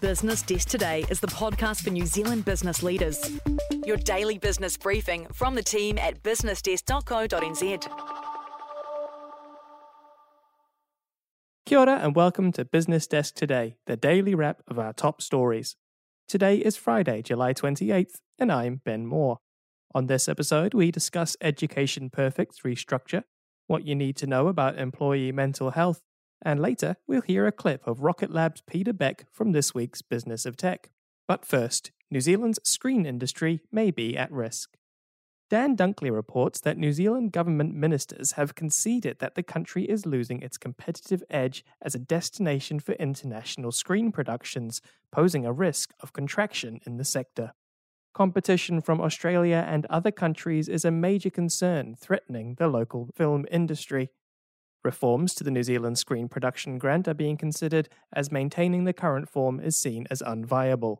Business Desk Today is the podcast for New Zealand business leaders. Your daily business briefing from the team at businessdesk.co.nz. Kia ora and welcome to Business Desk Today, the daily wrap of our top stories. Today is Friday, July 28th, and I'm Ben Moore. On this episode, we discuss Education Perfect's restructure, what you need to know about employee mental health, and later, we'll hear a clip of Rocket Lab's Peter Beck from this week's Business of Tech. But first, New Zealand's screen industry may be at risk. Dan Dunkley reports that New Zealand government ministers have conceded that the country is losing its competitive edge as a destination for international screen productions, posing a risk of contraction in the sector. Competition from Australia and other countries is a major concern threatening the local film industry. Reforms to the New Zealand Screen Production Grant are being considered as maintaining the current form is seen as unviable.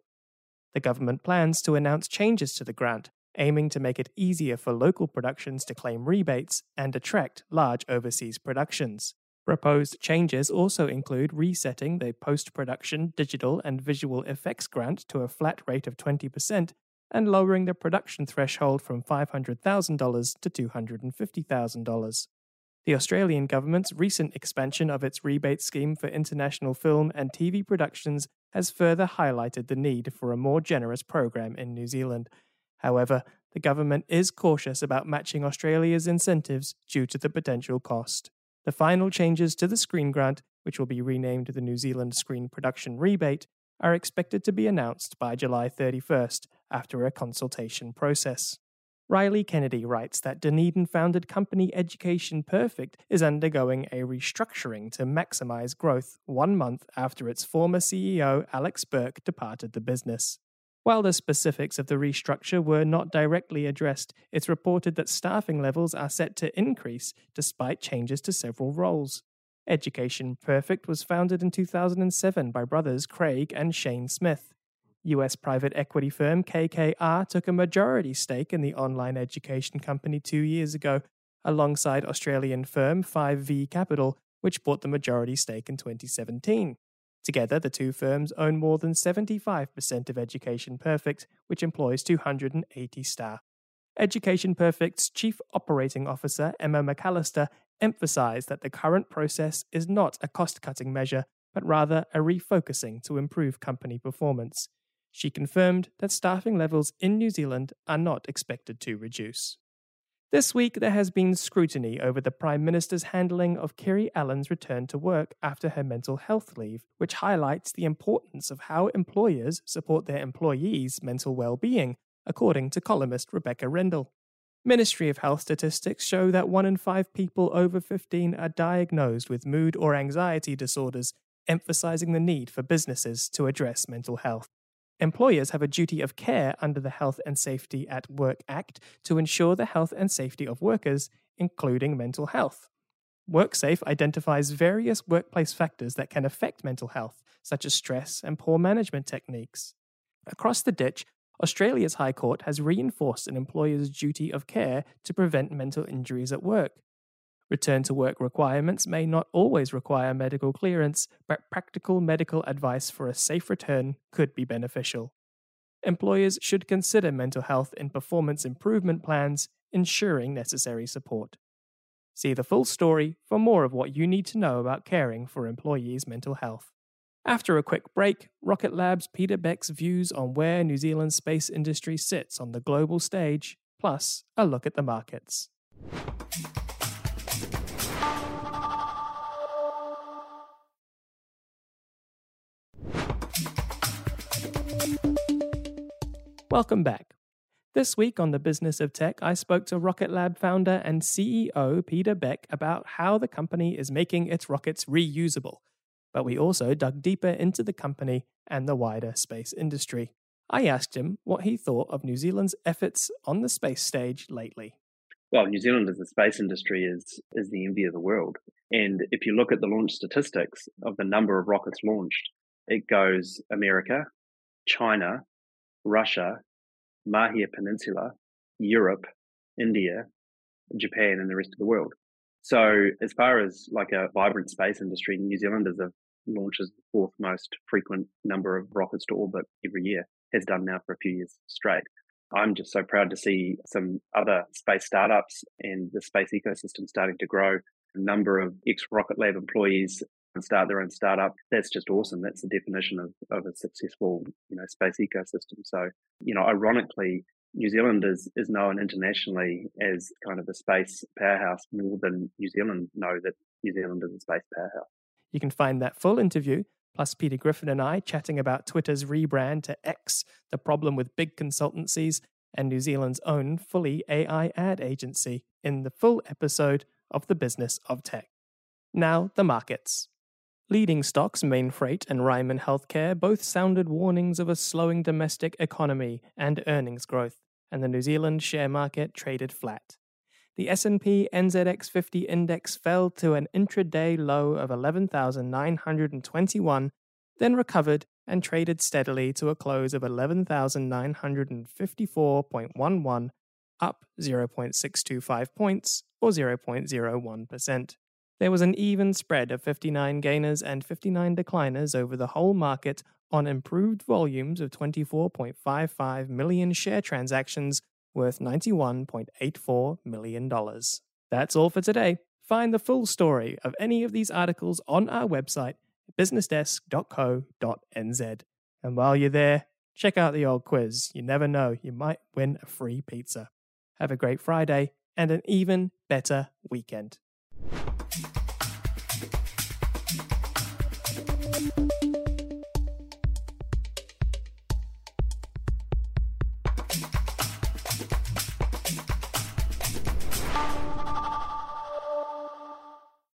The government plans to announce changes to the grant, aiming to make it easier for local productions to claim rebates and attract large overseas productions. Proposed changes also include resetting the post production digital and visual effects grant to a flat rate of 20% and lowering the production threshold from $500,000 to $250,000. The Australian government's recent expansion of its rebate scheme for international film and TV productions has further highlighted the need for a more generous program in New Zealand. However, the government is cautious about matching Australia's incentives due to the potential cost. The final changes to the screen grant, which will be renamed the New Zealand Screen Production Rebate, are expected to be announced by July 31st after a consultation process. Riley Kennedy writes that Dunedin founded company Education Perfect is undergoing a restructuring to maximize growth one month after its former CEO Alex Burke departed the business. While the specifics of the restructure were not directly addressed, it's reported that staffing levels are set to increase despite changes to several roles. Education Perfect was founded in 2007 by brothers Craig and Shane Smith. US private equity firm KKR took a majority stake in the online education company two years ago, alongside Australian firm 5V Capital, which bought the majority stake in 2017. Together, the two firms own more than 75% of Education Perfect, which employs 280 staff. Education Perfect's Chief Operating Officer, Emma McAllister, emphasized that the current process is not a cost cutting measure, but rather a refocusing to improve company performance. She confirmed that staffing levels in New Zealand are not expected to reduce. This week, there has been scrutiny over the Prime Minister's handling of Kiri Allan's return to work after her mental health leave, which highlights the importance of how employers support their employees' mental well being, according to columnist Rebecca Rendell. Ministry of Health statistics show that one in five people over 15 are diagnosed with mood or anxiety disorders, emphasizing the need for businesses to address mental health. Employers have a duty of care under the Health and Safety at Work Act to ensure the health and safety of workers, including mental health. WorkSafe identifies various workplace factors that can affect mental health, such as stress and poor management techniques. Across the ditch, Australia's High Court has reinforced an employer's duty of care to prevent mental injuries at work. Return to work requirements may not always require medical clearance, but practical medical advice for a safe return could be beneficial. Employers should consider mental health in performance improvement plans, ensuring necessary support. See the full story for more of what you need to know about caring for employees' mental health. After a quick break, Rocket Lab's Peter Beck's views on where New Zealand's space industry sits on the global stage, plus a look at the markets. Welcome back. This week on the Business of Tech, I spoke to Rocket Lab founder and CEO Peter Beck about how the company is making its rockets reusable. But we also dug deeper into the company and the wider space industry. I asked him what he thought of New Zealand's efforts on the space stage lately. Well, New Zealand as a space industry is is the envy of the world. And if you look at the launch statistics of the number of rockets launched, it goes America, China, Russia, Mahia Peninsula, Europe, India, Japan, and the rest of the world. So, as far as like a vibrant space industry, New Zealand Zealanders have launches the fourth most frequent number of rockets to orbit every year, has done now for a few years straight. I'm just so proud to see some other space startups and the space ecosystem starting to grow. A number of ex Rocket Lab employees start their own startup. That's just awesome. That's the definition of, of a successful, you know, space ecosystem. So, you know, ironically, New Zealand is, is known internationally as kind of a space powerhouse more than New Zealand know that New Zealand is a space powerhouse. You can find that full interview, plus Peter Griffin and I chatting about Twitter's rebrand to X, the problem with big consultancies, and New Zealand's own fully AI ad agency in the full episode of The Business of Tech. Now, the markets. Leading stocks, Mainfreight and Ryman Healthcare, both sounded warnings of a slowing domestic economy and earnings growth, and the New Zealand share market traded flat. The S&P NZX 50 index fell to an intraday low of 11,921, then recovered and traded steadily to a close of 11,954.11, up 0.625 points or 0.01%. There was an even spread of 59 gainers and 59 decliners over the whole market on improved volumes of 24.55 million share transactions worth $91.84 million. That's all for today. Find the full story of any of these articles on our website, businessdesk.co.nz. And while you're there, check out the old quiz. You never know, you might win a free pizza. Have a great Friday and an even better weekend. Thank you.